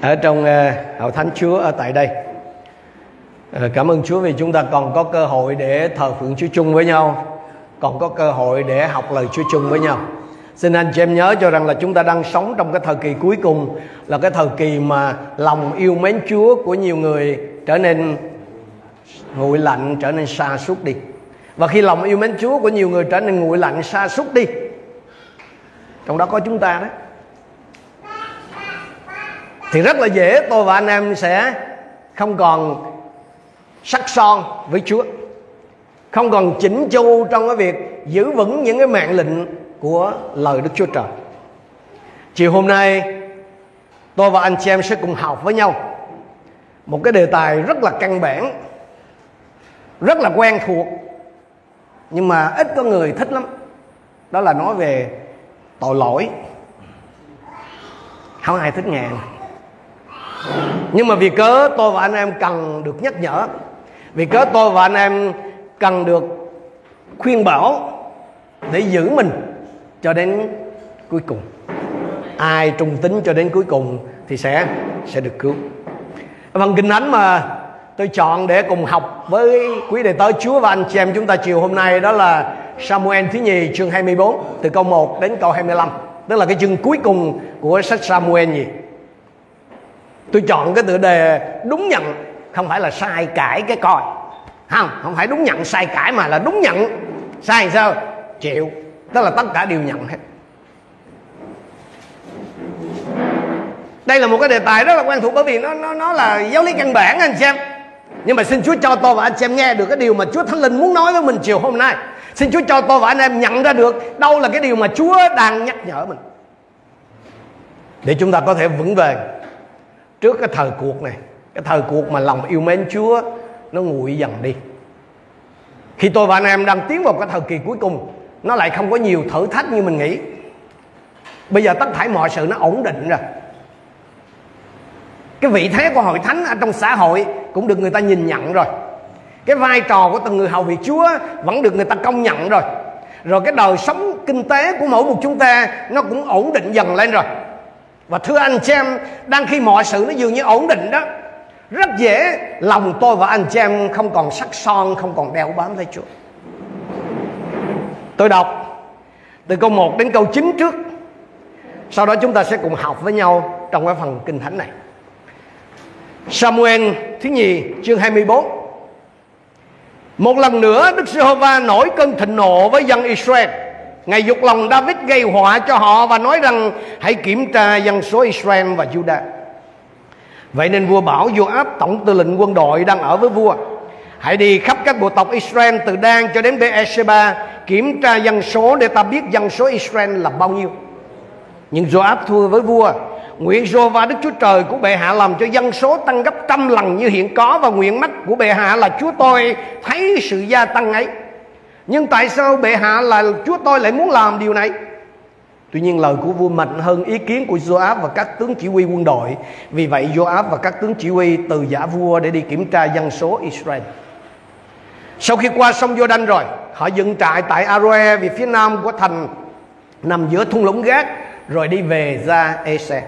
ở trong ờ, hậu thánh Chúa ở tại đây. Ờ, cảm ơn Chúa vì chúng ta còn có cơ hội để thờ phượng Chúa chung với nhau, còn có cơ hội để học lời Chúa chung với nhau. Xin anh chị em nhớ cho rằng là chúng ta đang sống trong cái thời kỳ cuối cùng là cái thời kỳ mà lòng yêu mến Chúa của nhiều người trở nên nguội lạnh, trở nên xa suốt đi. Và khi lòng yêu mến Chúa của nhiều người trở nên nguội lạnh, xa suốt đi, trong đó có chúng ta đấy thì rất là dễ, tôi và anh em sẽ không còn sắc son với Chúa, không còn chỉnh chu trong cái việc giữ vững những cái mạng lệnh của lời Đức Chúa Trời. Chiều hôm nay, tôi và anh chị em sẽ cùng học với nhau một cái đề tài rất là căn bản, rất là quen thuộc, nhưng mà ít có người thích lắm. Đó là nói về tội lỗi. Không ai thích nghe nhưng mà vì cớ tôi và anh em cần được nhắc nhở. Vì cớ tôi và anh em cần được khuyên bảo để giữ mình cho đến cuối cùng. Ai trung tính cho đến cuối cùng thì sẽ sẽ được cứu. Phần kinh thánh mà tôi chọn để cùng học với quý đệ tớ Chúa và anh chị em chúng ta chiều hôm nay đó là Samuel thứ nhì, chương 24 từ câu 1 đến câu 25 tức là cái chương cuối cùng của sách Samuel gì tôi chọn cái tựa đề đúng nhận, không phải là sai cãi cái coi. Không không phải đúng nhận sai cãi mà là đúng nhận. Sai sao? Chịu. Tức là tất cả đều nhận hết. Đây là một cái đề tài rất là quen thuộc bởi vì nó nó nó là giáo lý căn bản, anh xem nhưng mà xin Chúa cho tôi và anh xem nghe được cái điều mà Chúa Thánh Linh muốn nói với mình chiều hôm nay. Xin Chúa cho tôi và anh em nhận ra được đâu là cái điều mà Chúa đang nhắc nhở mình. Để chúng ta có thể vững về trước cái thời cuộc này, cái thời cuộc mà lòng yêu mến Chúa nó nguội dần đi. Khi tôi và anh em đang tiến vào cái thời kỳ cuối cùng, nó lại không có nhiều thử thách như mình nghĩ. Bây giờ tất thảy mọi sự nó ổn định rồi. Cái vị thế của hội thánh ở trong xã hội cũng được người ta nhìn nhận rồi. Cái vai trò của từng người hầu việc Chúa vẫn được người ta công nhận rồi. Rồi cái đời sống kinh tế của mỗi một chúng ta nó cũng ổn định dần lên rồi và thưa anh chị em, đang khi mọi sự nó dường như ổn định đó, rất dễ lòng tôi và anh chị em không còn sắc son, không còn đeo bám lấy Chúa. Tôi đọc từ câu 1 đến câu 9 trước. Sau đó chúng ta sẽ cùng học với nhau trong cái phần kinh thánh này. Samuel thứ nhì, chương 24 Một lần nữa, Đức Giê-hô-va nổi cơn thịnh nộ với dân Israel. Ngài dục lòng David gây họa cho họ và nói rằng, hãy kiểm tra dân số Israel và Judah. Vậy nên vua bảo Joab, tổng tư lệnh quân đội đang ở với vua. Hãy đi khắp các bộ tộc Israel từ Dan cho đến Beersheba, kiểm tra dân số để ta biết dân số Israel là bao nhiêu. Nhưng Joab thua với vua, Nguyện Rô và Đức Chúa Trời của bệ hạ làm cho dân số tăng gấp trăm lần như hiện có Và nguyện mắt của bệ hạ là Chúa tôi, thấy sự gia tăng ấy nhưng tại sao bệ hạ là chúa tôi lại muốn làm điều này? Tuy nhiên lời của vua mạnh hơn ý kiến của Joab và các tướng chỉ huy quân đội. Vì vậy Joab và các tướng chỉ huy từ giả vua để đi kiểm tra dân số Israel. Sau khi qua sông Jordan rồi, Họ dựng trại tại Aroe vì phía nam của thành Nằm giữa thung lũng gác, Rồi đi về ra Ese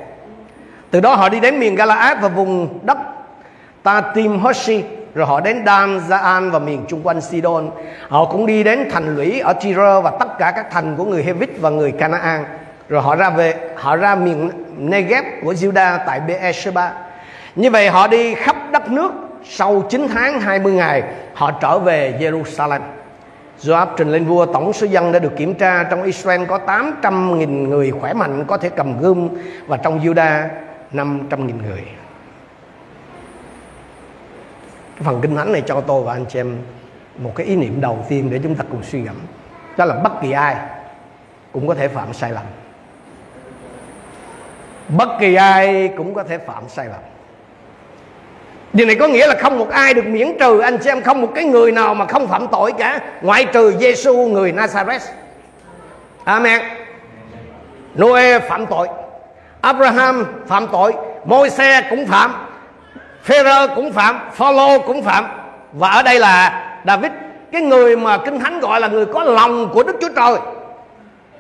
Từ đó họ đi đến miền Galaad và vùng đất Tatim Hoshi rồi họ đến Dan, Zaan và miền chung quanh Sidon. Họ cũng đi đến thành lũy ở Tyre và tất cả các thành của người Hevit và người Canaan. Rồi họ ra về họ ra miền Negev của Judah tại Beersheba. Như vậy họ đi khắp đất nước sau 9 tháng 20 ngày họ trở về Jerusalem. Joab trình lên vua tổng số dân đã được kiểm tra. Trong Israel có 800.000 người khỏe mạnh có thể cầm gươm và trong Judah 500.000 người cái phần kinh thánh này cho tôi và anh chị em một cái ý niệm đầu tiên để chúng ta cùng suy ngẫm. Đó là bất kỳ ai cũng có thể phạm sai lầm. Bất kỳ ai cũng có thể phạm sai lầm. Điều này có nghĩa là không một ai được miễn trừ. Anh chị em, không một cái người nào mà không phạm tội cả, Ngoại trừ Giêsu người Nazareth. Amen. Noe phạm tội. Abraham phạm tội. Môi-se cũng phạm. Phêrô cũng phạm, Phaolô cũng phạm. Và ở đây là David, cái người mà kinh thánh gọi là người có lòng của Đức Chúa Trời.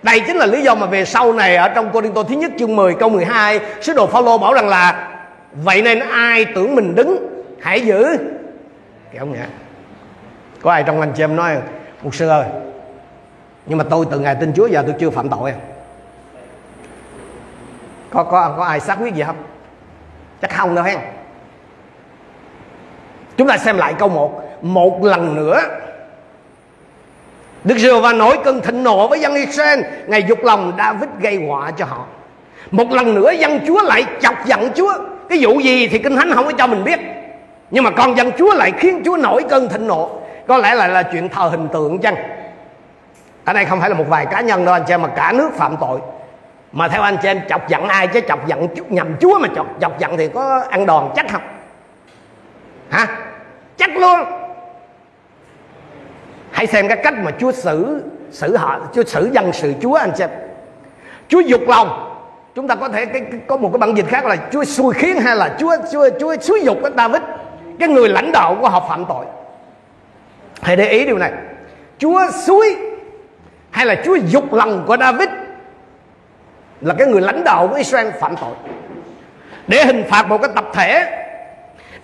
Đây chính là lý do mà về sau này ở trong Cô Tô thứ nhất chương 10 câu 12 sứ đồ Phaolô bảo rằng là, vậy nên ai tưởng mình đứng, hãy giữ. Kéo nhỉ có ai trong anh chị em nói, mục sư ơi, nhưng mà tôi từ ngày tin Chúa giờ tôi chưa phạm tội à? có có có ai xác quyết gì không? Chắc không đâu hen chúng ta xem lại câu một. Một lần nữa Đức giê va nổi cơn thịnh nộ với dân Israel Ngày dục lòng David gây họa cho họ. Một lần nữa dân Chúa lại chọc giận Chúa. Cái vụ gì thì Kinh Thánh không có cho mình biết. Nhưng mà con dân Chúa lại khiến Chúa nổi cơn thịnh nộ. Có lẽ là là chuyện thờ hình tượng chăng? Ở đây không phải là một vài cá nhân đâu anh chị em Mà cả nước phạm tội. Mà theo anh chị em chọc giận ai chứ? Chọc giận nhầm Chúa mà chọc, chọc giận thì có ăn đòn chắc không? Hả? Luôn. Hãy xem cái cách mà Chúa xử xử họ Chúa xử dân sự Chúa anh xem Chúa dục lòng. Chúng ta có thể cái, cái, có một cái bản dịch khác là Chúa xui khiến hay là Chúa Chúa Chúa xúi dục cái David cái người lãnh đạo của họ phạm tội. Hãy để ý điều này. Chúa xúi hay là Chúa dục lòng của David là cái người lãnh đạo của Israel phạm tội. Để hình phạt một cái tập thể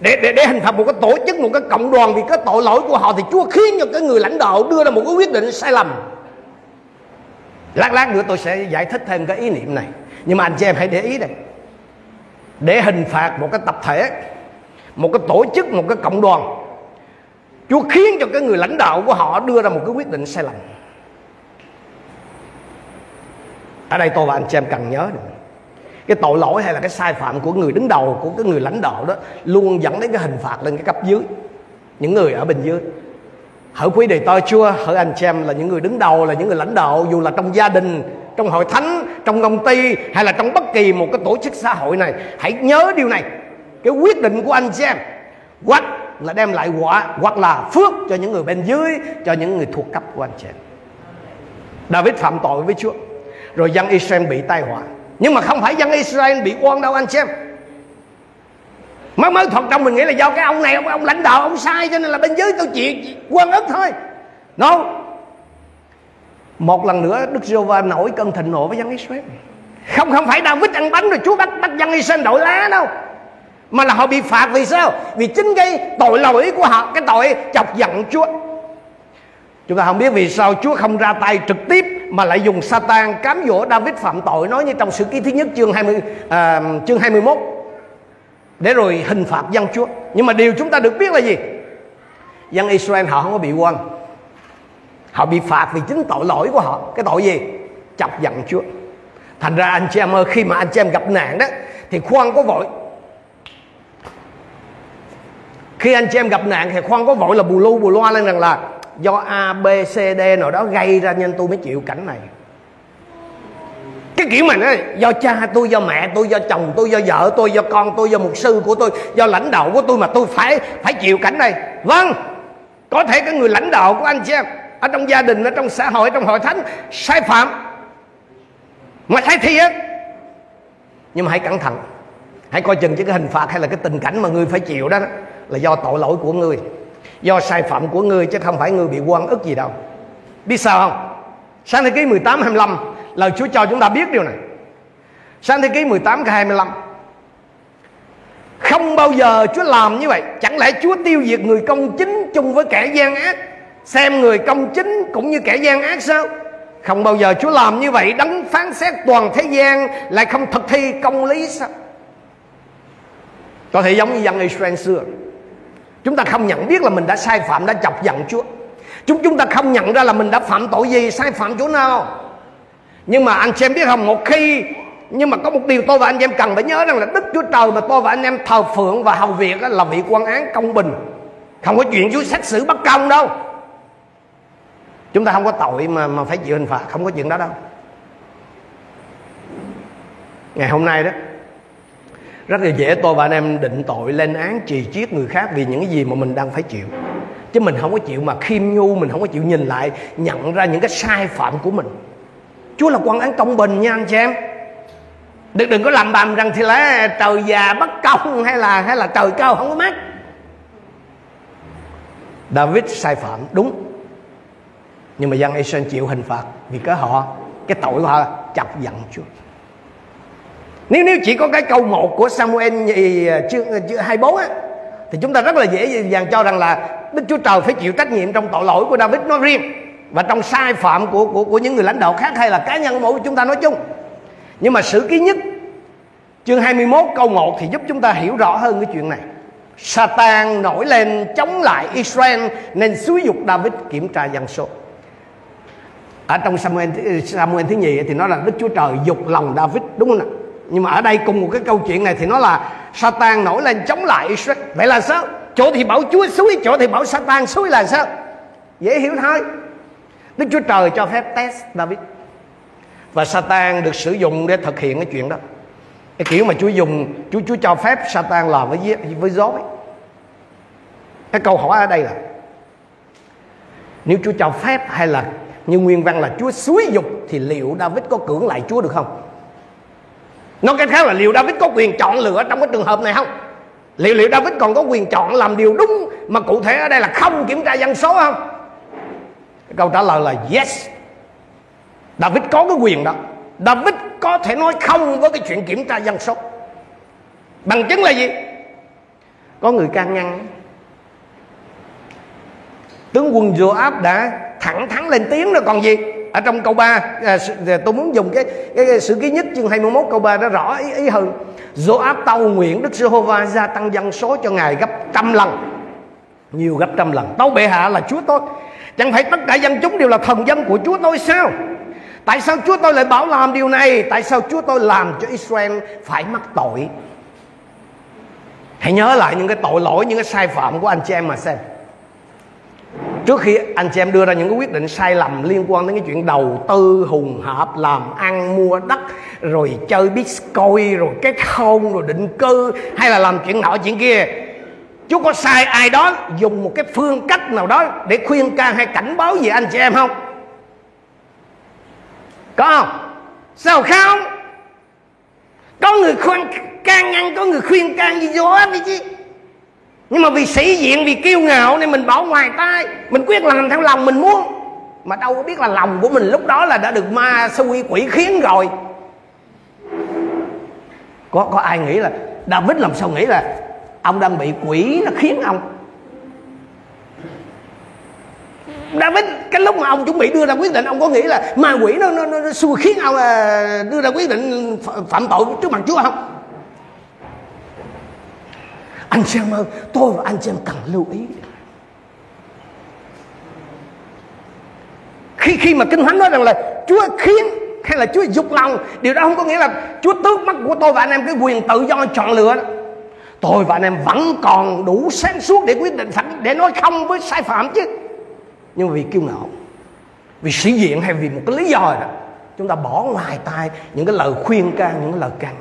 để, để, để hình thành một cái tổ chức một cái cộng đoàn vì cái tội lỗi của họ thì Chúa khiến cho cái người lãnh đạo đưa ra một cái quyết định sai lầm. Lát lát nữa tôi sẽ giải thích thêm cái ý niệm này. Nhưng mà anh chị em hãy để ý đây. Để hình phạt một cái tập thể một cái tổ chức một cái cộng đoàn Chúa khiến cho cái người lãnh đạo của họ đưa ra một cái quyết định sai lầm. Ở đây tôi và anh chị em cần nhớ được cái tội lỗi hay là cái sai phạm của người đứng đầu, của cái người lãnh đạo đó luôn dẫn đến cái hình phạt lên cái cấp dưới, những người ở bên dưới. Hỡi quý đề tôi chúa, hỡi anh chị em là những người đứng đầu, là những người lãnh đạo, dù là trong gia đình, trong hội thánh, trong công ty, hay là trong bất kỳ một cái tổ chức xã hội này. Hãy nhớ điều này, cái quyết định của anh chị em hoặc là đem lại quả, hoặc là phước cho những người bên dưới, cho những người thuộc cấp của anh chị em David phạm tội với Chúa, rồi dân Israel bị tai họa nhưng mà không phải dân Israel bị oan đâu anh xem. Mới mới thuật trong mình nghĩ là do cái ông này ông, ông lãnh đạo ông sai cho nên là bên dưới tôi chịu quan ức thôi. No một lần nữa Đức giê va nổi cơn thịnh nộ với dân Israel. Không không phải David ăn bánh rồi Chúa bắt bắt dân Israel đổi lá đâu. Mà là họ bị phạt vì sao? Vì chính cái tội lỗi của họ cái tội chọc giận Chúa. Chúng ta không biết vì sao Chúa không ra tay trực tiếp mà lại dùng Satan cám dỗ David phạm tội nói như trong sự ký thứ nhất chương 20 à, chương 21 để rồi hình phạt dân Chúa. Nhưng mà điều chúng ta được biết là gì? Dân Israel họ không có bị quan. Họ bị phạt vì chính tội lỗi của họ. Cái tội gì? Chọc giận Chúa. Thành ra anh chị em ơi khi mà anh chị em gặp nạn đó thì khoan có vội khi anh chị em gặp nạn thì khoan có vội là bù lu bù loa lên rằng là do A, B, C, D nào đó gây ra nên tôi mới chịu cảnh này. Cái kiểu mà nói do cha tôi, do mẹ tôi, do chồng tôi, do vợ tôi, do con tôi, do mục sư của tôi, do lãnh đạo của tôi mà tôi phải phải chịu cảnh này. Vâng có thể cái người lãnh đạo của anh chị em, ở trong gia đình, ở trong xã hội, trong hội thánh, sai phạm. Mà thấy thiệt nhưng mà hãy cẩn thận, hãy coi chừng chứ cái hình phạt hay là cái tình cảnh mà người phải chịu đó là do tội lỗi của người do sai phạm của ngươi chứ không phải ngươi bị quan ức gì đâu. Biết sao không? Sáng thế ký 18 25 lời Chúa cho chúng ta biết điều này. Sáng thế ký 18 25 không bao giờ Chúa làm như vậy. Chẳng lẽ Chúa tiêu diệt người công chính chung với kẻ gian ác? Xem người công chính cũng như kẻ gian ác sao? Không bao giờ Chúa làm như vậy. Đấng phán xét toàn thế gian Lại không thực thi công lý sao? Có thể giống như dân Israel xưa. Chúng ta không nhận biết là mình đã sai phạm, đã chọc giận Chúa. Chúng chúng ta không nhận ra là mình đã phạm tội gì, sai phạm chỗ nào. Nhưng mà anh xem biết không, một khi nhưng mà có một điều tôi và anh em cần phải nhớ rằng là Đức Chúa Trời mà tôi và anh em thờ phượng và hầu việc là vị quan án công bình. Không có chuyện Chúa xét xử bất công đâu. Chúng ta không có tội mà mà phải chịu hình phạt, không có chuyện đó đâu. Ngày hôm nay đó rất là dễ, tôi và anh em định tội lên án, trì chiết người khác vì những cái gì mà mình đang phải chịu. Chứ mình không có chịu mà khiêm nhu, mình không có chịu nhìn lại, nhận ra những cái sai phạm của mình. Chúa là quan án công bình nha anh chị em. Đừng đừng có làm bầm rằng thì là trời già bất công hay là hay là trời cao không có mắt David sai phạm, đúng. Nhưng mà dân Israel chịu hình phạt vì cái họ? Cái tội của họ chọc giận Chúa nếu nếu chỉ có cái câu một của Samuel ờ, chương, ờ, chương 24 á thì chúng ta rất là dễ dàng cho rằng là Đức Chúa Trời phải chịu trách nhiệm trong tội lỗi của David nói riêng và trong sai phạm của của của những người lãnh đạo khác hay là cá nhân mỗi chúng ta nói chung. Nhưng mà sử ký nhất chương 21 câu 1 thì giúp chúng ta hiểu rõ hơn cái chuyện này. Satan nổi lên chống lại Israel nên xúi dục David kiểm tra dân số. Ở trong Samuel Samuel thứ nhì thì nói là Đức Chúa Trời dục lòng David đúng không nào? Nhưng mà ở đây cùng một cái câu chuyện này thì nó là Satan nổi lên chống lại Israel. Vậy là sao? Chỗ thì bảo Chúa suối, chỗ thì bảo Satan suối là sao? Dễ hiểu thôi. Đức Chúa Trời cho phép test David. Và Satan được sử dụng để thực hiện cái chuyện đó cái kiểu mà Chúa dùng Chúa Chúa cho phép Satan làm với với dối cái câu hỏi ở đây là nếu Chúa cho phép hay là như nguyên văn là Chúa suối dục thì liệu David có cưỡng lại Chúa được không? Nói cách khác là liệu David có quyền chọn lựa trong cái trường hợp này không? Liệu liệu David còn có quyền chọn làm điều đúng mà cụ thể ở đây là không kiểm tra dân số không? Câu trả lời là yes. David có cái quyền đó. David có thể nói không với cái chuyện kiểm tra dân số bằng chứng là gì có người can ngăn tướng quân Joab đã thẳng thắn lên tiếng rồi còn gì ở trong câu 3 à, à, tôi muốn dùng cái, cái, cái sự ký nhất chương 21 câu 3 đó rõ ý, ý hơn. Áp tàu nguyện Đức Giê-hô-va gia tăng dân số cho ngài gấp trăm lần. Nhiều gấp trăm lần. Tâu bệ hạ là Chúa tôi. Chẳng phải tất cả dân chúng đều là thần dân của Chúa tôi sao? Tại sao Chúa tôi lại bảo làm điều này? Tại sao Chúa tôi làm cho Israel phải mắc tội? Hãy nhớ lại những cái tội lỗi Những cái sai phạm của anh chị em mà xem. Trước khi anh chị em đưa ra những cái quyết định sai lầm Liên quan đến cái chuyện đầu tư hùng hợp Làm ăn, mua đất, Rồi chơi bitcoin, Rồi kết hôn rồi định cư, Hay là làm chuyện nọ chuyện kia chú có sai ai đó Dùng một cái phương cách nào đó Để khuyên can hay cảnh báo gì anh chị em không? Có không? Sao không? Có người khuyên can ngăn có người khuyên can gì vô hết đi chứ nhưng mà vì sĩ diện vì kiêu ngạo nên mình bỏ ngoài tay. Mình quyết làm theo lòng mình muốn. Mà đâu có biết là lòng của mình lúc đó là đã được ma xui quỷ khiến rồi. Có có ai nghĩ là David làm sao nghĩ là ông đang bị quỷ nó khiến ông? David cái lúc mà ông chuẩn bị đưa ra quyết định ông có nghĩ là ma quỷ nó nó, nó, nó xui khiến ông à, đưa ra quyết định phạm tội trước mặt Chúa không? Anh chị em ơi, tôi và anh chị em cần lưu ý. Khi khi mà Kinh Thánh nói rằng là Chúa khiến hay là Chúa dục lòng Điều đó không có nghĩa là Chúa tước mắt của tôi và anh em cái quyền tự do chọn lựa đó. Tôi và anh em vẫn còn đủ sáng suốt để quyết định phản để nói không với sai phạm chứ nhưng vì kiêu ngạo vì sĩ diện hay vì một cái lý do đó chúng ta bỏ ngoài tai những cái lời khuyên can những cái lời can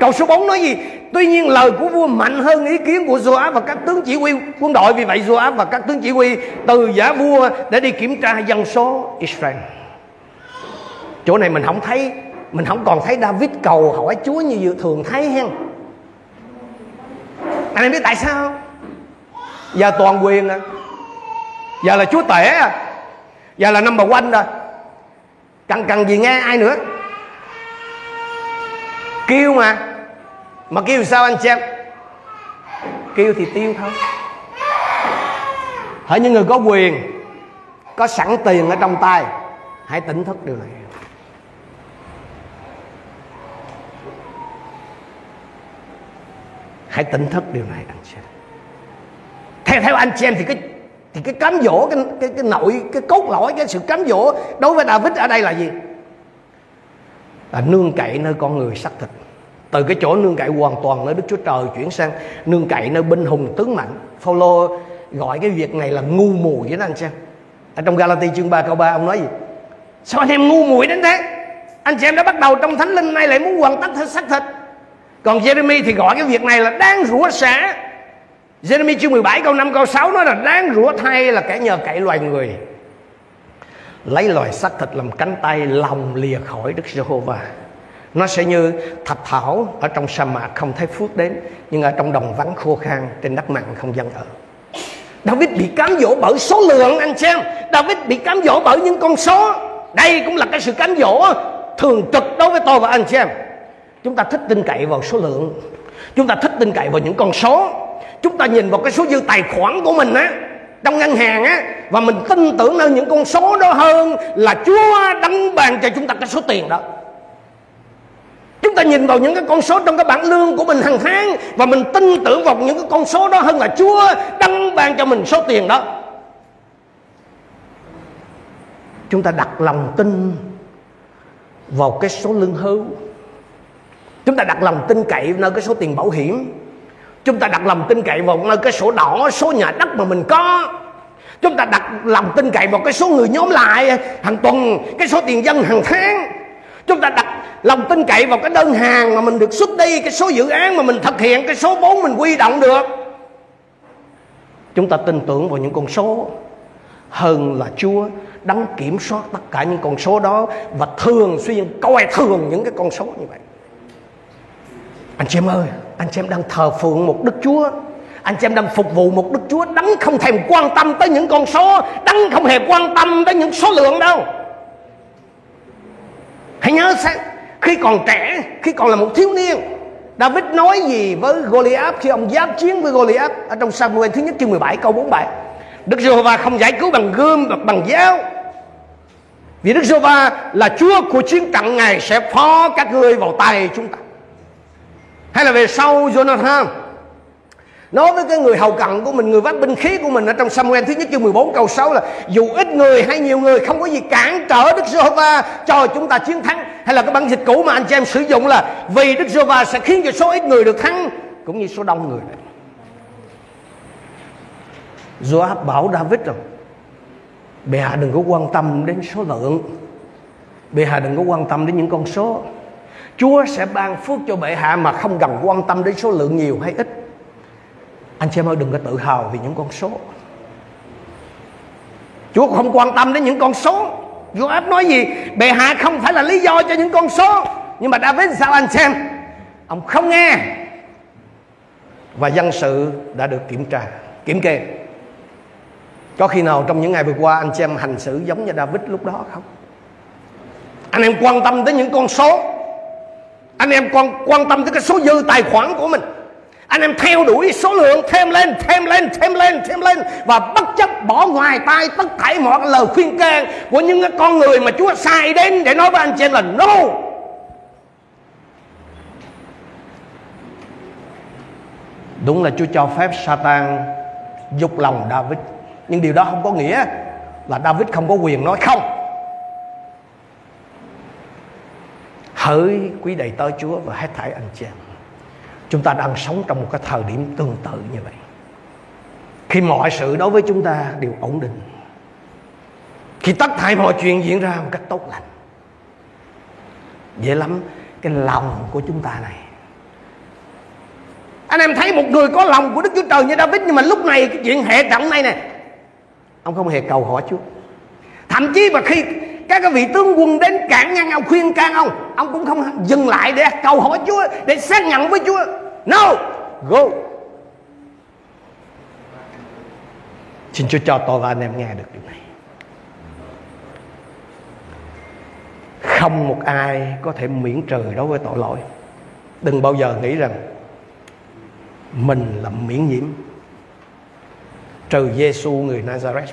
câu số 4 nói gì? Tuy nhiên lời của vua mạnh hơn ý kiến của Joab và các tướng chỉ huy quân đội. Vì vậy Joab và các tướng chỉ huy từ giả vua để đi kiểm tra dân số Israel. Chỗ này mình không thấy, mình không còn thấy David cầu hỏi Chúa như dự thường thấy hen anh em biết tại sao giờ toàn quyền à giờ là chúa tể à. Giờ là number one rồi. Cần cần gì nghe ai nữa? Kêu mà. Mà kêu sao anh xem kêu thì tiêu thôi. Hỡi những người có quyền có sẵn tiền ở trong tay hãy tỉnh thức điều này. Hãy tỉnh thức điều này anh chị theo theo anh chị em thì cái thì cái cám dỗ cái, cái, cái nội cái cốt lõi cái sự cám dỗ đối với David ở đây là gì? À, nương cậy nơi con người xác thịt. Từ cái chỗ nương cậy hoàn toàn nơi Đức Chúa Trời chuyển sang nương cậy nơi binh hùng tướng mạnh Phaolô gọi cái việc này là ngu muội với anh xem. Ở trong Galati chương 3 câu 3 ông nói gì? Sao anh em ngu muội đến thế? Anh chị em đã bắt đầu trong thánh linh nay lại muốn hoàn tất hết xác thịt. Còn Jeremy thì gọi cái việc này là đáng rủa xả. Jeremy chương 17 câu 5 câu 6 nói là đáng rủa thay là kẻ nhờ cậy loài người lấy loài xác thịt làm cánh tay, lòng lìa khỏi Đức Giê-hô-va. Nó sẽ như thạch thảo ở trong sa mạc không thấy phước đến, nhưng ở trong đồng vắng khô khan trên đất mặn không dân ở. David bị cám dỗ bởi số lượng, anh xem. David bị cám dỗ bởi những con số. Đây cũng là cái sự cám dỗ thường trực đối với tôi và anh xem. Chúng ta thích tin cậy vào số lượng. Chúng ta thích tin cậy vào những con số. Chúng ta nhìn vào cái số dư tài khoản của mình á trong ngân hàng á, và mình tin tưởng nơi những con số đó hơn là Chúa đóng bàn cho chúng ta cái số tiền đó. Chúng ta nhìn vào những cái con số trong cái bảng lương của mình hàng tháng, và mình tin tưởng vào những cái con số đó hơn là Chúa đăng ban cho mình số tiền đó. Chúng ta đặt lòng tin vào cái số lương hưu. Chúng ta đặt lòng tin cậy nơi cái số tiền bảo hiểm chúng ta đặt lòng tin cậy vào nơi cái sổ đỏ, số nhà đất mà mình có. Chúng ta đặt lòng tin cậy vào cái số người nhóm lại. Hàng tuần, cái số tiền dân hàng tháng. Chúng ta đặt lòng tin cậy vào cái đơn hàng mà mình được xuất đi, cái số dự án mà mình thực hiện, cái số vốn mình quy động được. Chúng ta tin tưởng vào những con số. Hơn là Chúa đấng kiểm soát tất cả những con số đó và thường xuyên coi thường những cái con số như vậy. Anh chị em ơi anh chị em đang thờ phượng một đức chúa. Anh chị em đang phục vụ một đức chúa đấng không thèm quan tâm tới những con số, đấng không hề quan tâm tới những số lượng đâu. Hãy nhớ xem, khi còn trẻ, khi còn là một thiếu niên, David nói gì với Goliath khi ông giáp chiến với Goliath ở trong Samuel thứ nhất chương 17 câu 47 Đức Giê-hô-va không giải cứu bằng gươm và bằng giáo. Vì Đức Giê-hô-va là Chúa của chiến trận, Ngài sẽ phó các ngươi vào tay chúng ta hay là về sau Jonathan? Nói với cái người hầu cận của mình, người vác binh khí của mình ở trong Samuel thứ nhất chương 14 câu 6 là, dù ít người hay nhiều người, không có gì cản trở Đức Giê-hô-va cho chúng ta chiến thắng. Hay là cái bản dịch cũ mà anh chị em sử dụng là, vì Đức Giê-hô-va sẽ khiến cho số ít người được thắng, cũng như số đông người này. Joab bảo David rồi Bệ hạ đừng có quan tâm đến số lượng. Bệ hạ đừng có quan tâm đến những con số. Chúa sẽ ban phước cho bệ hạ mà không cần quan tâm đến số lượng nhiều hay ít. Anh chị em ơi, đừng có tự hào vì những con số. Chúa không quan tâm đến những con số. Joab nói gì? Bệ hạ không phải là lý do cho những con số. Nhưng mà David sao anh xem? Ông không nghe. Và dân sự đã được kiểm tra, Kiểm kê. Có khi nào trong những ngày vừa qua Anh chị em hành xử giống như David lúc đó không? Anh em quan tâm tới những con số anh em quan quan tâm tới cái số dư tài khoản của mình. Anh em theo đuổi số lượng thêm lên thêm lên thêm lên thêm lên và bất chấp bỏ ngoài tai tất cả mọi lời khuyên can của những cái con người mà Chúa sai đến để nói với anh chị em là no. Đúng là Chúa cho phép Satan dục lòng David. Nhưng điều đó không có nghĩa là David không có quyền nói không. Hỡi quý đầy tớ Chúa và hết thảy anh chị em. Chúng ta đang sống trong một cái thời điểm tương tự như vậy. Khi mọi sự đối với chúng ta đều ổn định. Khi tất thảy mọi chuyện diễn ra một cách tốt lành. Dễ lắm, cái lòng của chúng ta này. Anh em thấy một người có lòng của Đức Chúa Trời như David, nhưng mà lúc này cái chuyện hệ trọng này nè. Ông không hề cầu hỏi Chúa. Thậm chí mà khi các cái vị tướng quân đến cản ngăn ông khuyên can ông ông cũng không dừng lại để cầu hỏi chúa, để xác nhận với chúa. No, go. Xin chúa cho tôi và anh em nghe được điều này. Không một ai có thể miễn trừ đối với tội lỗi. Đừng bao giờ nghĩ rằng mình là miễn nhiễm. Trừ Giêsu người Nazareth,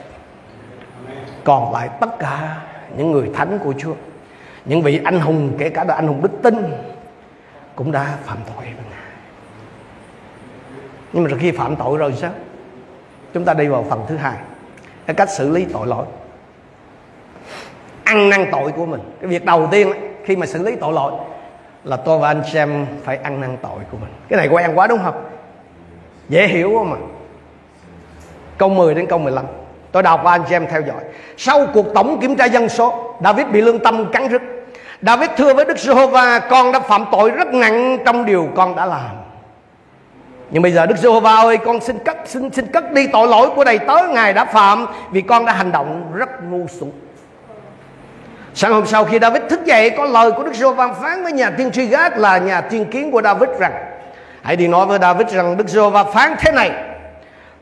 còn lại tất cả những người thánh của Chúa. Những vị anh hùng, kể cả là anh hùng đức tin, cũng đã phạm tội với ngài. Nhưng mà khi phạm tội rồi sao? Chúng ta đi vào phần thứ hai. Cái cách xử lý tội lỗi. Ăn năn tội của mình. Cái việc đầu tiên khi mà xử lý tội lỗi là tôi và anh xem phải ăn năn tội của mình. Cái này quen quá đúng không? Dễ hiểu không mà câu 10 đến câu 15 Tôi đọc và anh chị em theo dõi. Sau cuộc tổng kiểm tra dân số David bị lương tâm cắn rứt. David thưa với Đức Giê-hô-va Con đã phạm tội rất nặng trong điều con đã làm. Nhưng bây giờ Đức Giê-hô-va ơi Con xin cất xin, xin cất đi tội lỗi của đầy tớ Ngài đã phạm Vì con đã hành động rất ngu xuẩn. Sáng hôm sau khi David thức dậy Có lời của Đức Giê-hô-va phán với nhà tiên tri gác Là nhà tiên kiến của David rằng Hãy đi nói với David rằng Đức Giê-hô-va phán thế này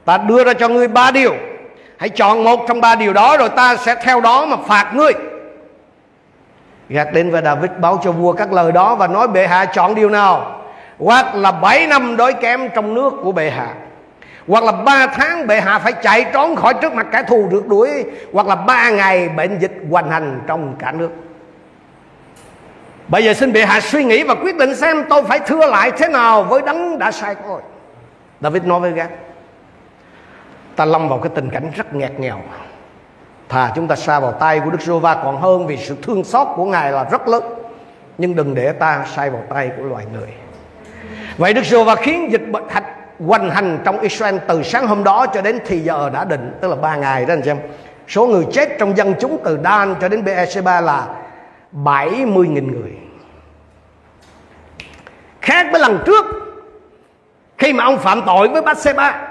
Ta đưa ra cho ngươi ba điều. Hãy chọn một trong ba điều đó rồi ta sẽ theo đó mà phạt ngươi. Gạt đến và David báo cho vua các lời đó và nói, bệ hạ, chọn điều nào? Hoặc là 7 năm đói kém trong nước của bệ hạ. Hoặc là ba tháng bệ hạ phải chạy trốn khỏi trước mặt kẻ thù rượt đuổi. Hoặc là ba ngày bệnh dịch hoành hành trong cả nước. Bây giờ xin bệ hạ suy nghĩ và quyết định xem tôi phải thưa lại thế nào với đấng đã sai tôi. David nói với gác ta lâm vào cái tình cảnh rất nghẹt nghèo. Thà chúng ta xa vào tay của Đức giê va còn hơn vì sự thương xót của ngài là rất lớn. Nhưng đừng để ta sai vào tay của loài người. Vậy Đức giê va khiến dịch bệnh hạch hoành hành trong Israel từ sáng hôm đó cho đến thì giờ đã định, tức là ba ngày đó anh xem số người chết trong dân chúng từ Dan cho đến Beersheba là 70.000 người. Khác với lần trước, khi mà ông phạm tội với Bathsheba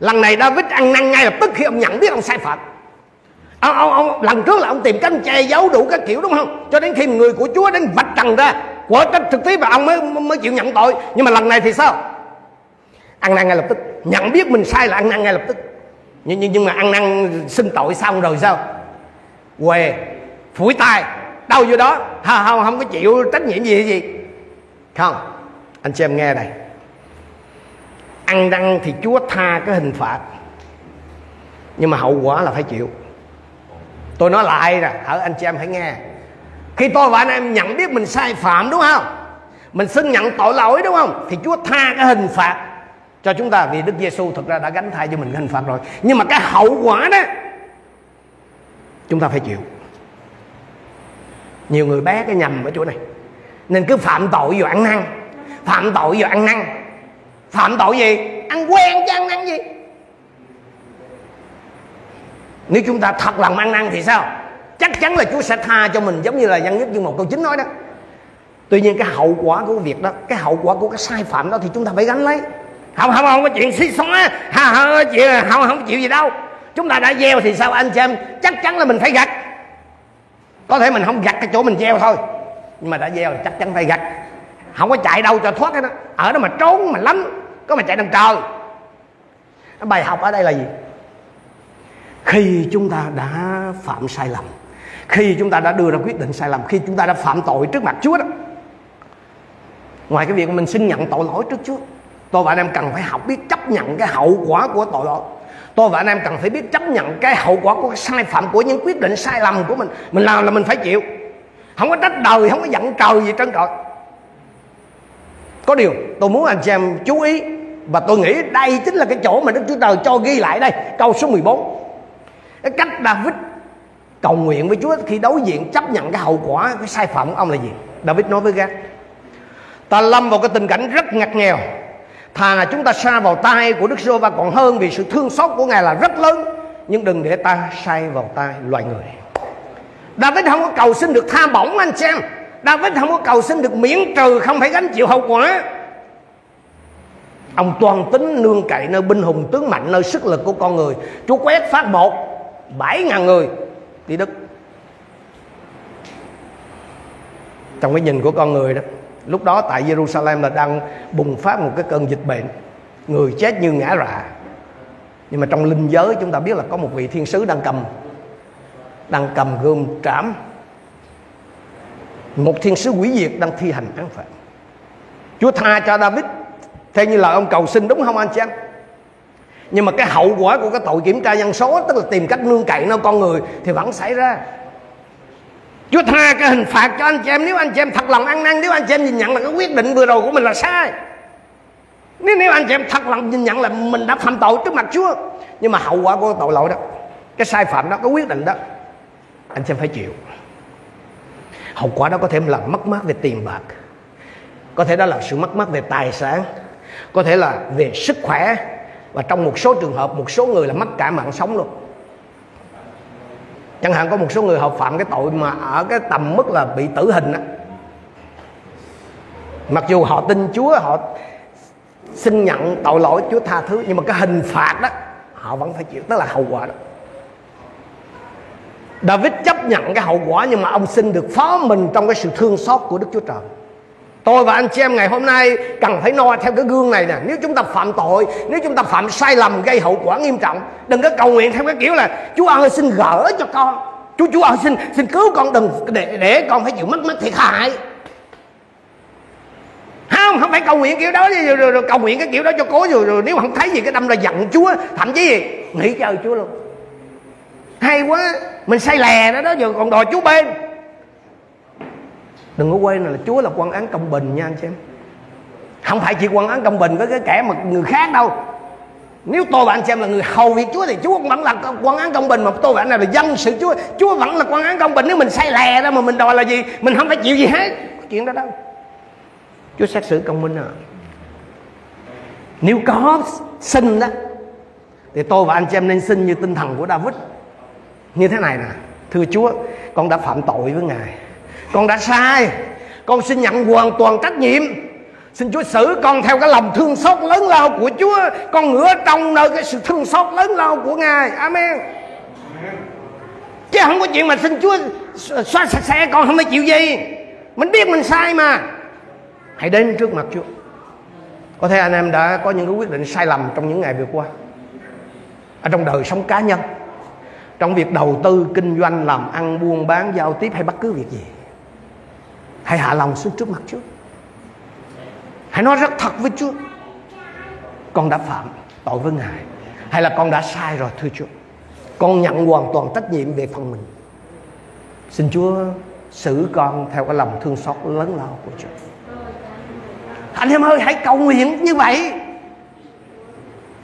lần này David ăn năn ngay lập tức khi ông nhận biết ông sai phạm. Ông, ông, ông lần trước là ông tìm cách che giấu đủ các kiểu đúng không? Cho đến khi người của Chúa đến vạch trần ra quả cách thực tế và ông mới mới chịu nhận tội. Nhưng mà lần này thì sao? Ăn năn ngay lập tức. Nhận biết mình sai là ăn năn ngay lập tức. Nhưng nhưng, nhưng mà ăn năn xin tội xong rồi sao? Què phủi tay. Đâu vô đó? Không không không có chịu trách nhiệm gì gì. Không. Anh chị em nghe này ăn năn thì chúa tha cái hình phạt. Nhưng mà hậu quả là phải chịu. Tôi nói lại rồi? Ở anh chị em hãy nghe. Khi tôi và anh em nhận biết mình sai phạm đúng không? Mình xin nhận tội lỗi đúng không? Thì chúa tha cái hình phạt cho chúng ta vì Đức Giêsu thực ra đã gánh thay cho mình hình phạt rồi. Nhưng mà cái hậu quả đó, chúng ta phải chịu. Nhiều người bé cái nhầm ở chỗ này. Nên cứ phạm tội rồi ăn năn. Phạm tội rồi ăn năn phạm tội gì? Ăn quen chứ ăn năn gì? Nếu chúng ta thật lòng ăn năn thì sao? Chắc chắn là Chúa sẽ tha cho mình giống như là dân nhất như một câu chính nói đó. Tuy nhiên cái hậu quả của việc đó cái hậu quả của cái sai phạm đó thì chúng ta phải gánh lấy. Không không không có chuyện xí xóa. Không, không, chuyện, không không chịu gì đâu. Chúng ta đã gieo thì sao anh chị em? Chắc chắn là mình phải gặt. Có thể mình không gặt cái chỗ mình gieo thôi nhưng mà đã gieo thì chắc chắn phải gặt không có chạy đâu cho thoát hết đó ở đó mà trốn mà lắm có mà chạy đằng trời. Bài học ở đây là gì? Khi chúng ta đã phạm sai lầm, khi chúng ta đã đưa ra quyết định sai lầm, khi chúng ta đã phạm tội trước mặt Chúa đó, ngoài cái việc mình xin nhận tội lỗi trước Chúa, tôi và anh em cần phải học biết chấp nhận cái hậu quả của tội lỗi. Tôi và anh em cần phải biết chấp nhận cái hậu quả của cái sai phạm của những quyết định sai lầm của mình. Mình làm là mình phải chịu. Không có trách đời, không có giận trời gì trơn trọi có điều, tôi muốn anh chị em chú ý và tôi nghĩ đây chính là cái chỗ mà Đức Chúa Trời cho ghi lại đây, câu số 14 cái cách David cầu nguyện với Chúa khi đối diện chấp nhận cái hậu quả, cái sai phạm của ông là gì? David nói với Gác ta lâm vào cái tình cảnh rất ngặt nghèo. Thà là chúng ta xa vào tay của Đức giê va còn hơn vì sự thương xót của Ngài là rất lớn. Nhưng đừng để ta sai vào tay loài người. David không có cầu xin được tha bổng, anh xem David không có cầu xin được miễn trừ, không phải gánh chịu hậu quả. Ông toàn tính nương cậy nơi binh hùng tướng mạnh, nơi sức lực của con người. Chúa quét phát một bảy ngàn người đi Đức. Trong cái nhìn của con người đó, lúc đó tại Jerusalem là đang bùng phát một cái cơn dịch bệnh. Người chết như ngã rạ. Nhưng mà trong linh giới chúng ta biết là có một vị thiên sứ đang cầm đang cầm gươm trảm một thiên sứ quỷ diệt đang thi hành án phạt. Chúa tha cho David. Theo như là ông cầu xin đúng không anh chị em? Nhưng mà cái hậu quả của cái tội kiểm tra dân số tức là tìm cách nương cậy nơi con người thì vẫn xảy ra. Chúa tha cái hình phạt cho anh chị em. Nếu anh chị em thật lòng ăn năn Nếu anh chị em nhìn nhận là cái quyết định vừa rồi của mình là sai Nếu nếu anh chị em thật lòng nhìn nhận là mình đã phạm tội trước mặt Chúa Nhưng mà hậu quả của tội lỗi đó Cái sai phạm đó, cái quyết định đó Anh chị em phải chịu. Hậu quả đó có thể là mất mát về tiền bạc, Có thể đó là sự mất mát về tài sản, Có thể là về sức khỏe. Và trong một số trường hợp, Một số người là mất cả mạng sống luôn. Chẳng hạn có một số người họ phạm cái tội mà ở cái tầm mức là bị tử hình á. Mặc dù họ tin chúa, họ xin nhận tội lỗi, chúa tha thứ, nhưng mà cái hình phạt đó, họ vẫn phải chịu. Tức là hậu quả đó. David chấp nhận cái hậu quả nhưng mà ông xin được phó mình trong cái sự thương xót của Đức Chúa Trời. Tôi và anh chị em ngày hôm nay cần phải noi theo cái gương này nè. Nếu chúng ta phạm tội Nếu chúng ta phạm sai lầm gây hậu quả nghiêm trọng Đừng có cầu nguyện theo cái kiểu là Chúa ơi xin gỡ cho con. Chúa Chúa ơi xin xin cứu con đừng để để con phải chịu mất mất thiệt hại. Không không phải cầu nguyện kiểu đó rồi, rồi, rồi cầu nguyện cái kiểu đó cho cố rồi, rồi nếu không thấy gì cái đâm là giận Chúa thậm chí gì? Nghĩ chơi Chúa luôn hay quá, mình say lè đó đó, giờ còn đòi Chúa bên. Đừng có quên là Chúa là quan án công bình nha anh chị em. Không phải chỉ quan án công bình với cái kẻ mà người khác đâu. Nếu tôi và anh xem là người hầu việc Chúa thì Chúa vẫn là quan án công bình, mà tôi và anh là dân sự Chúa. Chúa vẫn là quan án công bình. Nếu mình sai lè đó mà mình đòi là gì? Mình không phải chịu gì hết. Chuyện đó đâu. Chúa xét xử công minh à. Nếu có xin đó, thì tôi và anh chị em nên xin như tinh thần của David như thế này nè, thưa Chúa, con đã phạm tội với Ngài. Con đã sai. Con xin nhận hoàn toàn trách nhiệm. Xin Chúa xử con theo cái lòng thương xót lớn lao của Chúa. Con ngửa trong nơi cái sự thương xót lớn lao của Ngài. Amen. Chứ không có chuyện mà xin Chúa xóa sạch sẽ con không phải chịu gì. Mình biết mình sai mà. Hãy đến trước mặt Chúa. Có thể anh em đã có những cái quyết định sai lầm trong những ngày vừa qua. Ở trong đời sống cá nhân. Trong việc đầu tư, kinh doanh, làm ăn, buôn bán, giao tiếp hay bất cứ việc gì Hãy hạ lòng xuống trước mặt Chúa. Hãy nói rất thật với Chúa. Con đã phạm tội với Ngài Hay là con đã sai rồi thưa Chúa? Con nhận hoàn toàn trách nhiệm về phần mình. Xin Chúa xử con theo cái lòng thương xót lớn lao của Chúa. Anh em ơi hãy cầu nguyện như vậy.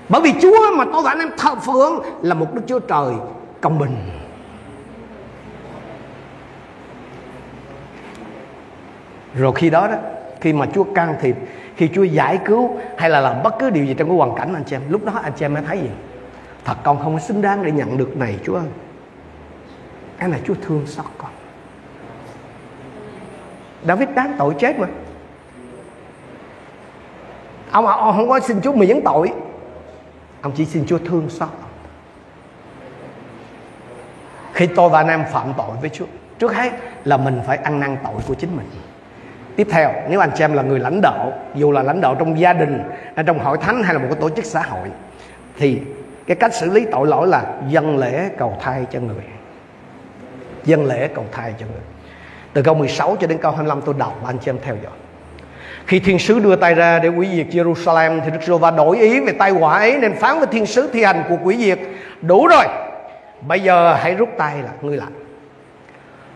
Bởi vì Chúa mà tôi và anh em thờ phượng Là một Đức Chúa Trời công bình. Rồi khi đó đó khi mà Chúa can thiệp khi Chúa giải cứu hay là làm bất cứ điều gì trong cái hoàn cảnh anh chị em lúc đó anh chị em mới thấy gì? Thật con không xứng đáng để nhận được này Chúa ơi. Cái này Chúa thương xót con. David đáng tội chết mà. Ông, ông không có xin Chúa miễn tội. Ông chỉ xin Chúa thương xót khi tôi và anh em phạm tội với Chúa, trước hết là mình phải ăn năn tội của chính mình. Tiếp theo, nếu anh chị em là người lãnh đạo, dù là lãnh đạo trong gia đình, hay trong hội thánh, hay là một cái tổ chức xã hội, thì cái cách xử lý tội lỗi là dân lễ cầu thai cho người. Dân lễ cầu thai cho người. Từ câu 16 cho đến câu 25 tôi đọc và anh chị em theo dõi. Khi thiên sứ đưa tay ra để quỷ diệt Jerusalem, thì Đức Giê-hô-va đổi ý về tay quả ấy, nên phán với thiên sứ thi hành cuộc quỷ diệt. Đủ rồi bây giờ hãy rút tay là ngươi lại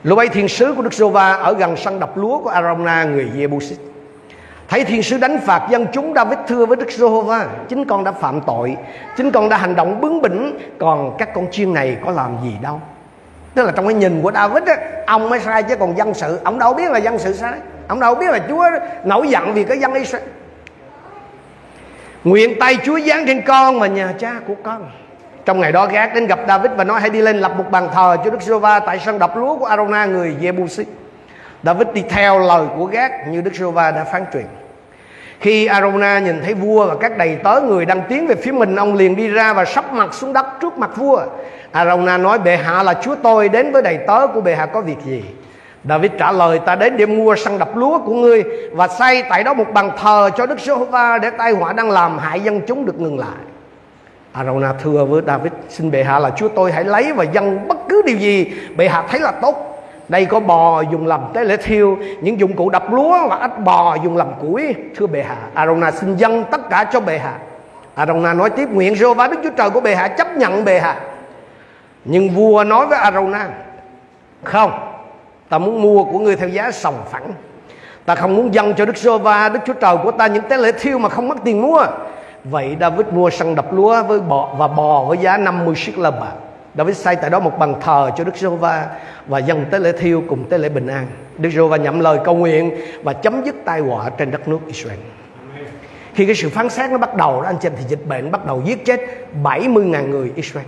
Lúc ấy thiên sứ của Đức Sô-va ở gần sân đập lúa của Arona, người Jebusit. Thấy thiên sứ đánh phạt dân chúng David thưa với Đức Giê-hô-va Chính con đã phạm tội, Chính con đã hành động bướng bỉnh, Còn các con chiên này có làm gì đâu? Tức là trong cái nhìn của David á, Ông mới sai chứ còn dân sự, Ông đâu biết là dân sự sai, Ông đâu biết là Chúa nổi giận vì cái dân Israel. Nguyện tay Chúa giáng trên con và nhà cha của con trong ngày đó Gác đến gặp David và nói hãy đi lên lập một bàn thờ cho Đức Giê-va tại sân đập lúa của Arona, người Jebusi. David đi theo lời của Gác như Đức Giê-va đã phán truyền. Khi Arona nhìn thấy vua và các đầy tớ người đang tiến về phía mình, Ông liền đi ra và sắp mặt xuống đất trước mặt vua Arona nói, bệ hạ là chúa tôi, Đến với đầy tớ của bệ hạ có việc gì David trả lời, ta đến để mua sân đập lúa của ngươi Và xây tại đó một bàn thờ cho Đức Giê-hô-va Để tai họa đang làm hại dân chúng được ngừng lại Arona thưa với David, Xin bệ hạ là chúa tôi, hãy lấy và dâng bất cứ điều gì Bệ hạ thấy là tốt. Đây có bò dùng làm tế lễ thiêu, Những dụng cụ đập lúa và ếch bò dùng làm củi. Thưa bệ hạ, Arona xin dâng tất cả cho bệ hạ. Arona nói tiếp, nguyện rô vá Đức Chúa Trời của bệ hạ chấp nhận bệ hạ. Nhưng vua nói với Arona, Không, Ta muốn mua của ngươi theo giá sòng phẳng. Ta không muốn dâng cho Đức Giô Va Đức Chúa Trời của ta những tế lễ thiêu mà không mất tiền mua. Vậy David mua săn đập lúa với bò và bò với giá 50 siết lâm bạc. David xây tại đó một bàn thờ cho Đức Giê-hô-va và dân tế lễ thiêu cùng tế lễ bình an. Đức Giê-hô-va nhậm lời cầu nguyện và chấm dứt tai họa trên đất nước Israel. Khi cái sự phán xét nó bắt đầu đó, anh chị em, thì dịch bệnh bắt đầu giết chết 70.000 người Israel.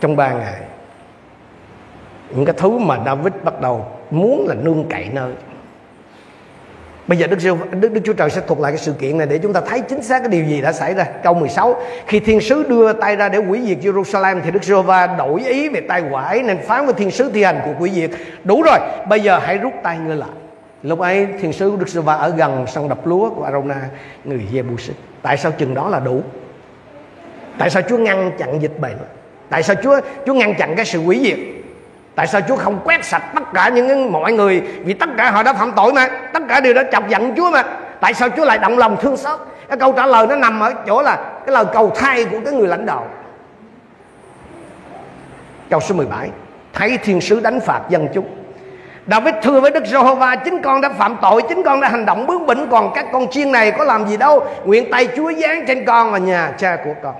Trong ba ngày, những cái thứ mà David bắt đầu muốn là nương cậy nơi Bây giờ Đức, Đức, Đức Chúa Trời sẽ thuật lại cái sự kiện này để chúng ta thấy chính xác cái điều gì đã xảy ra. Câu 16, khi thiên sứ đưa tay ra để hủy diệt Jerusalem thì Đức giê va đổi ý về tay họa ấy nên phán với thiên sứ thi hành của hủy diệt. Đủ rồi, bây giờ hãy rút tay ngươi lại. Lúc ấy thiên sứ của Đức giê va ở gần sân đập lúa của Arona, người Jebusit. Tại sao chừng đó là đủ? Tại sao Chúa ngăn chặn dịch bệnh? tại sao Chúa Chúa ngăn chặn cái sự hủy diệt tại sao Chúa không quét sạch tất cả những mọi người? Vì tất cả họ đã phạm tội mà, tất cả đều đã chọc giận Chúa mà. Tại sao Chúa lại động lòng thương xót? Cái câu trả lời nó nằm ở chỗ là cái lời cầu thay của cái người lãnh đạo. Câu số 17 thấy thiên sứ đánh phạt dân chúng. David thưa với Đức Giê-hô-va, Chính con đã phạm tội, Chính con đã hành động bướng bỉnh, Còn các con chiên này có làm gì đâu? Nguyện tay Chúa giáng trên con và nhà cha của con.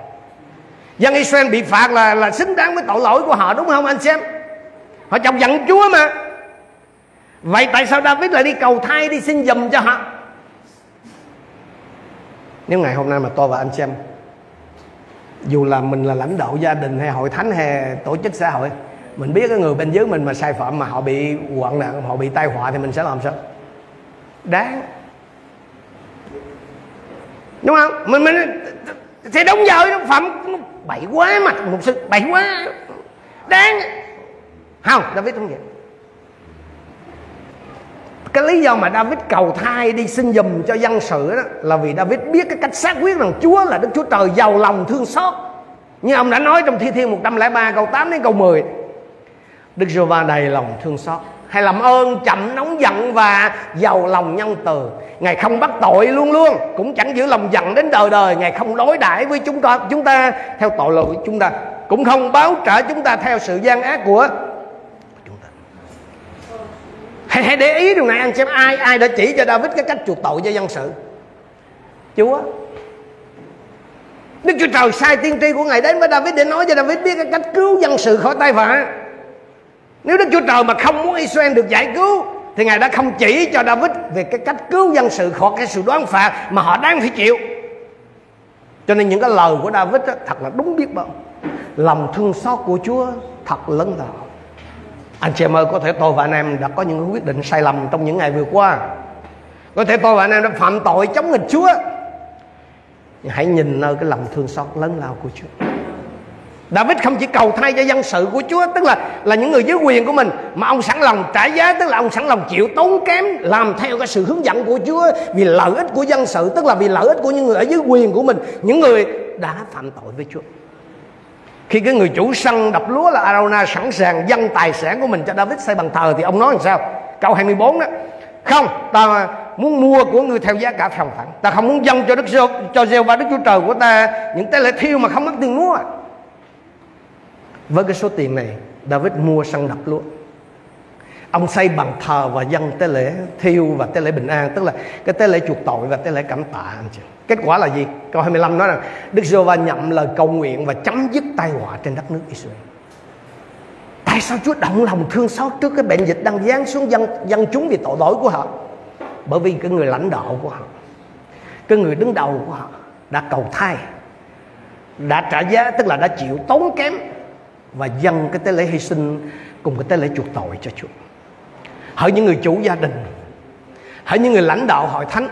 Dân Israel bị phạt là là xứng đáng với tội lỗi của họ, đúng không anh xem? Họ chọc giận Chúa mà. Vậy tại sao David lại đi cầu thai, Đi xin giùm cho họ? Nếu ngày hôm nay mà tôi và anh xem, Dù là mình là lãnh đạo gia đình Hay hội thánh hay tổ chức xã hội, mình biết cái người bên dưới mình mà sai phạm mà họ bị quặn nạn, họ bị tai họa thì mình sẽ làm sao? Đáng. Đúng không? Mình mình thì đúng giờ nó phạm bậy quá mà một sự bậy quá. Đáng không, David không vậy. Cái lý do mà David cầu thai đi xin dùm cho dân sự đó là vì David biết cái cách xác quyết rằng Chúa là Đức Chúa Trời giàu lòng thương xót. Như ông đã nói trong Thi Thiên 103 câu 8 đến câu 10 Đức giê va đầy lòng thương xót, hay làm ơn, chậm nóng giận và giàu lòng nhân từ. Ngài không bắt tội luôn luôn, cũng chẳng giữ lòng giận đến đời đời. Ngài không đối đãi với chúng ta chúng ta theo tội lỗi của chúng ta, cũng không báo trả chúng ta theo sự gian ác của hãy, hãy để ý điều này anh xem ai ai đã chỉ cho David cái cách chuộc tội cho dân sự. Chúa Đức Chúa Trời sai tiên tri của Ngài đến với David để nói cho David biết cái cách cứu dân sự khỏi tai vạ. Nếu Đức Chúa Trời mà không muốn Israel được giải cứu Thì Ngài đã không chỉ cho David Về cái cách cứu dân sự khỏi cái sự đoán phạt Mà họ đang phải chịu. Cho nên những cái lời của David đó, Thật là đúng biết bao. Lòng thương xót của Chúa thật lớn lao. Anh chị em ơi, có thể tôi và anh em đã có những quyết định sai lầm Trong những ngày vừa qua. Có thể tôi và anh em đã phạm tội chống nghịch Chúa. Nhưng hãy nhìn nơi cái lòng thương xót lớn lao của Chúa. David không chỉ cầu thay cho dân sự của Chúa, Tức là là những người dưới quyền của mình, Mà ông sẵn lòng trả giá, Tức là ông sẵn lòng chịu tốn kém, Làm theo cái sự hướng dẫn của Chúa Vì lợi ích của dân sự, Tức là vì lợi ích của những người ở dưới quyền của mình. Những người đã phạm tội với Chúa. Khi cái người chủ săn đập lúa là Arona Sẵn sàng dâng tài sản của mình cho David xây bằng thờ Thì ông nói làm sao? Câu 24 đó. Không, ta muốn mua của người theo giá cả phòng phẳng. Ta không muốn dâng cho Đức Giêsu cho giê và Đức Chúa Trời của ta Những tế lễ thiêu mà không mất tiền mua. Với cái số tiền này, David mua săn đập lúa. Ông xây bằng thờ và dân tế lễ thiêu và tế lễ bình an, Tức là cái tế lễ chuộc tội và tế lễ cảm tạ, anh chị. Kết quả là gì? Câu 25 nói rằng Đức giê va nhậm lời cầu nguyện và chấm dứt tai họa trên đất nước Israel Tại sao Chúa động lòng thương xót trước cái bệnh dịch đang giáng xuống dân, dân chúng vì tội lỗi của họ Bởi vì cái người lãnh đạo của họ Cái người đứng đầu của họ đã cầu thai Đã trả giá tức là đã chịu tốn kém và dâng cái tế lễ hy sinh cùng cái tế lễ chuộc tội cho Chúa. Hỡi những người chủ gia đình, hỡi những người lãnh đạo hội thánh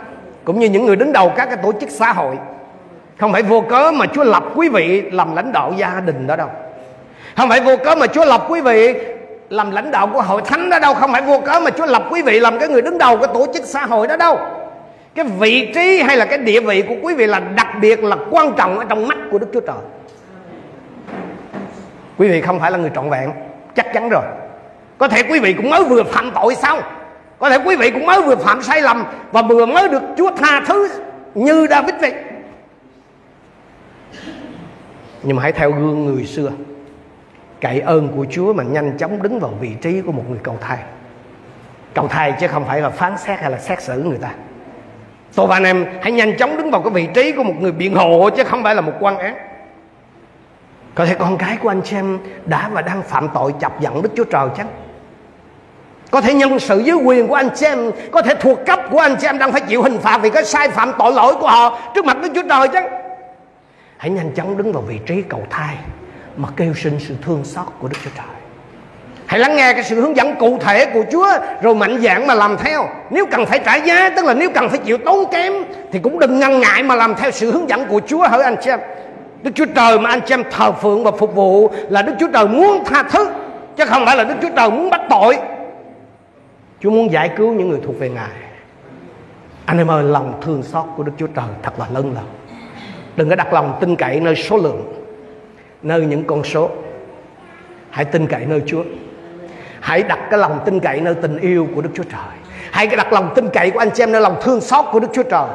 cũng như những người đứng đầu các cái tổ chức xã hội. Không phải vô cớ mà Chúa lập quý vị làm lãnh đạo gia đình đó đâu. Không phải vô cớ mà Chúa lập quý vị làm lãnh đạo của hội thánh đó đâu. Không phải vô cớ mà Chúa lập quý vị làm cái người đứng đầu của tổ chức xã hội đó đâu. Cái vị trí hay là cái địa vị của quý vị là đặc biệt, là quan trọng ở trong mắt của Đức Chúa Trời. Quý vị không phải là người trọn vẹn. Chắc chắn rồi. Có thể quý vị cũng mới vừa phạm tội xong có thể quý vị cũng mới vừa phạm sai lầm và vừa mới được chúa tha thứ như david vậy. Nhưng mà hãy theo gương người xưa. Cậy ơn của chúa mà nhanh chóng đứng vào vị trí của một người cầu thai. Cầu thai chứ không phải là phán xét hay là xét xử người ta. Tôi và anh em hãy nhanh chóng đứng vào cái vị trí của một người biện hộ chứ không phải là một quan án. Có thể con cái của anh xem đã và đang phạm tội chọc giận Đức Chúa Trời chăng? Có thể nhân sự dưới quyền của anh chị em, Có thể thuộc cấp của anh chị em đang phải chịu hình phạt Vì cái sai phạm tội lỗi của họ Trước mặt Đức Chúa Trời chứ. Hãy nhanh chóng đứng vào vị trí cầu thai Mà kêu xin sự thương xót của Đức Chúa Trời. Hãy lắng nghe cái sự hướng dẫn cụ thể của Chúa Rồi mạnh dạn mà làm theo. Nếu cần phải trả giá, Tức là nếu cần phải chịu tốn kém, Thì cũng đừng ngăn ngại mà làm theo sự hướng dẫn của Chúa hỡi anh chị em. Đức Chúa Trời mà anh chị em thờ phượng và phục vụ là Đức Chúa Trời muốn tha thứ, chứ không phải là Đức Chúa Trời muốn bắt tội. Chúa muốn giải cứu những người thuộc về Ngài. Anh em ơi, lòng thương xót của Đức Chúa Trời thật là lớn lắm Đừng có đặt lòng tin cậy nơi số lượng, nơi những con số. hãy tin cậy nơi Chúa hãy đặt cái lòng tin cậy nơi tình yêu của Đức Chúa Trời hãy đặt lòng tin cậy của anh chị em nơi lòng thương xót của Đức Chúa Trời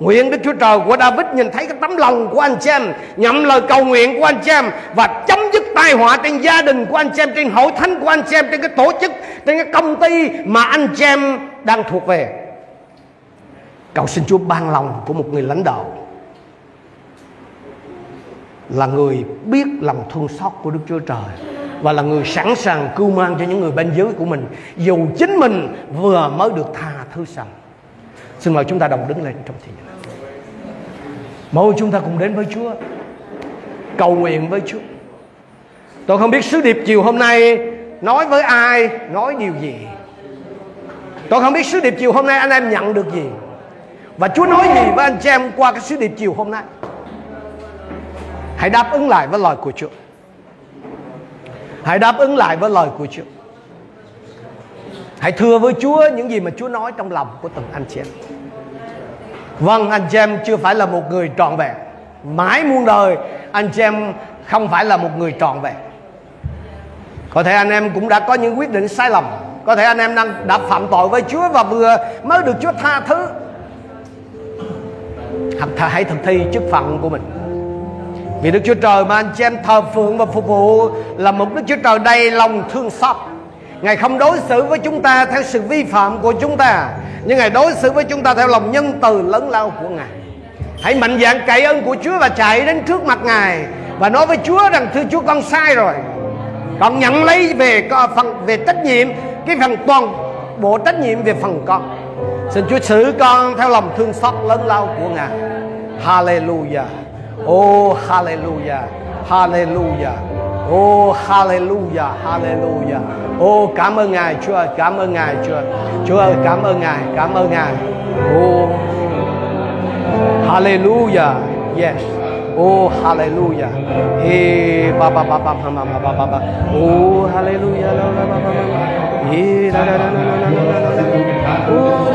Nguyện Đức Chúa Trời của David nhìn thấy cái tấm lòng của anh chị em Nhậm lời cầu nguyện của anh chị em Và chấm dứt tai họa trên gia đình của anh chị em Trên hội thánh của anh chị em Trên cái tổ chức, trên cái công ty Mà anh chị em đang thuộc về. Cầu xin Chúa ban lòng của một người lãnh đạo Là người biết lòng thương xót của Đức Chúa Trời Và là người sẵn sàng cưu mang cho những người bên dưới của mình. Dù chính mình vừa mới được tha thứ xong. Xin mời chúng ta đồng đứng lên trong thiên mỗi Mời chúng ta cùng đến với Chúa Cầu nguyện với Chúa. Tôi không biết sứ điệp chiều hôm nay Nói với ai, Nói điều gì. Tôi không biết sứ điệp chiều hôm nay anh em nhận được gì. Và Chúa nói gì với anh chị em Qua cái sứ điệp chiều hôm nay? Hãy đáp ứng lại với lời của Chúa. Hãy đáp ứng lại với lời của Chúa. Hãy thưa với Chúa những gì mà Chúa nói trong lòng của từng anh chị em. Vâng anh chị em chưa phải là một người trọn vẹn. Mãi muôn đời, anh chị em không phải là một người trọn vẹn. Có thể anh em cũng đã có những quyết định sai lầm. Có thể anh em đang, đã phạm tội với Chúa Và vừa mới được Chúa tha thứ. Hãy thực thi chức phận của mình. Vì Đức Chúa Trời mà anh chị em thờ phượng và phục vụ Là một Đức Chúa Trời đầy lòng thương xót. Ngài không đối xử với chúng ta theo sự vi phạm của chúng ta, Nhưng Ngài đối xử với chúng ta theo lòng nhân từ lớn lao của Ngài. Hãy mạnh dạn cậy ơn của Chúa và chạy đến trước mặt Ngài Và nói với Chúa rằng, thưa Chúa, con sai rồi. Con nhận lấy về phần về trách nhiệm Cái phần toàn bộ trách nhiệm về phần con. Xin Chúa xử con theo lòng thương xót lớn lao của Ngài. Hallelujah. Oh hallelujah. Hallelujah. Oh hallelujah. Hallelujah. Oh cảm ơn Ngài Chúa ơi, cảm ơn Ngài Chúa. Chúa ơi, cảm ơn Ngài, cảm ơn Ngài. oh. Hallelujah. Yes. Oh haleluya. Eh baba. Oh haleluya. Oh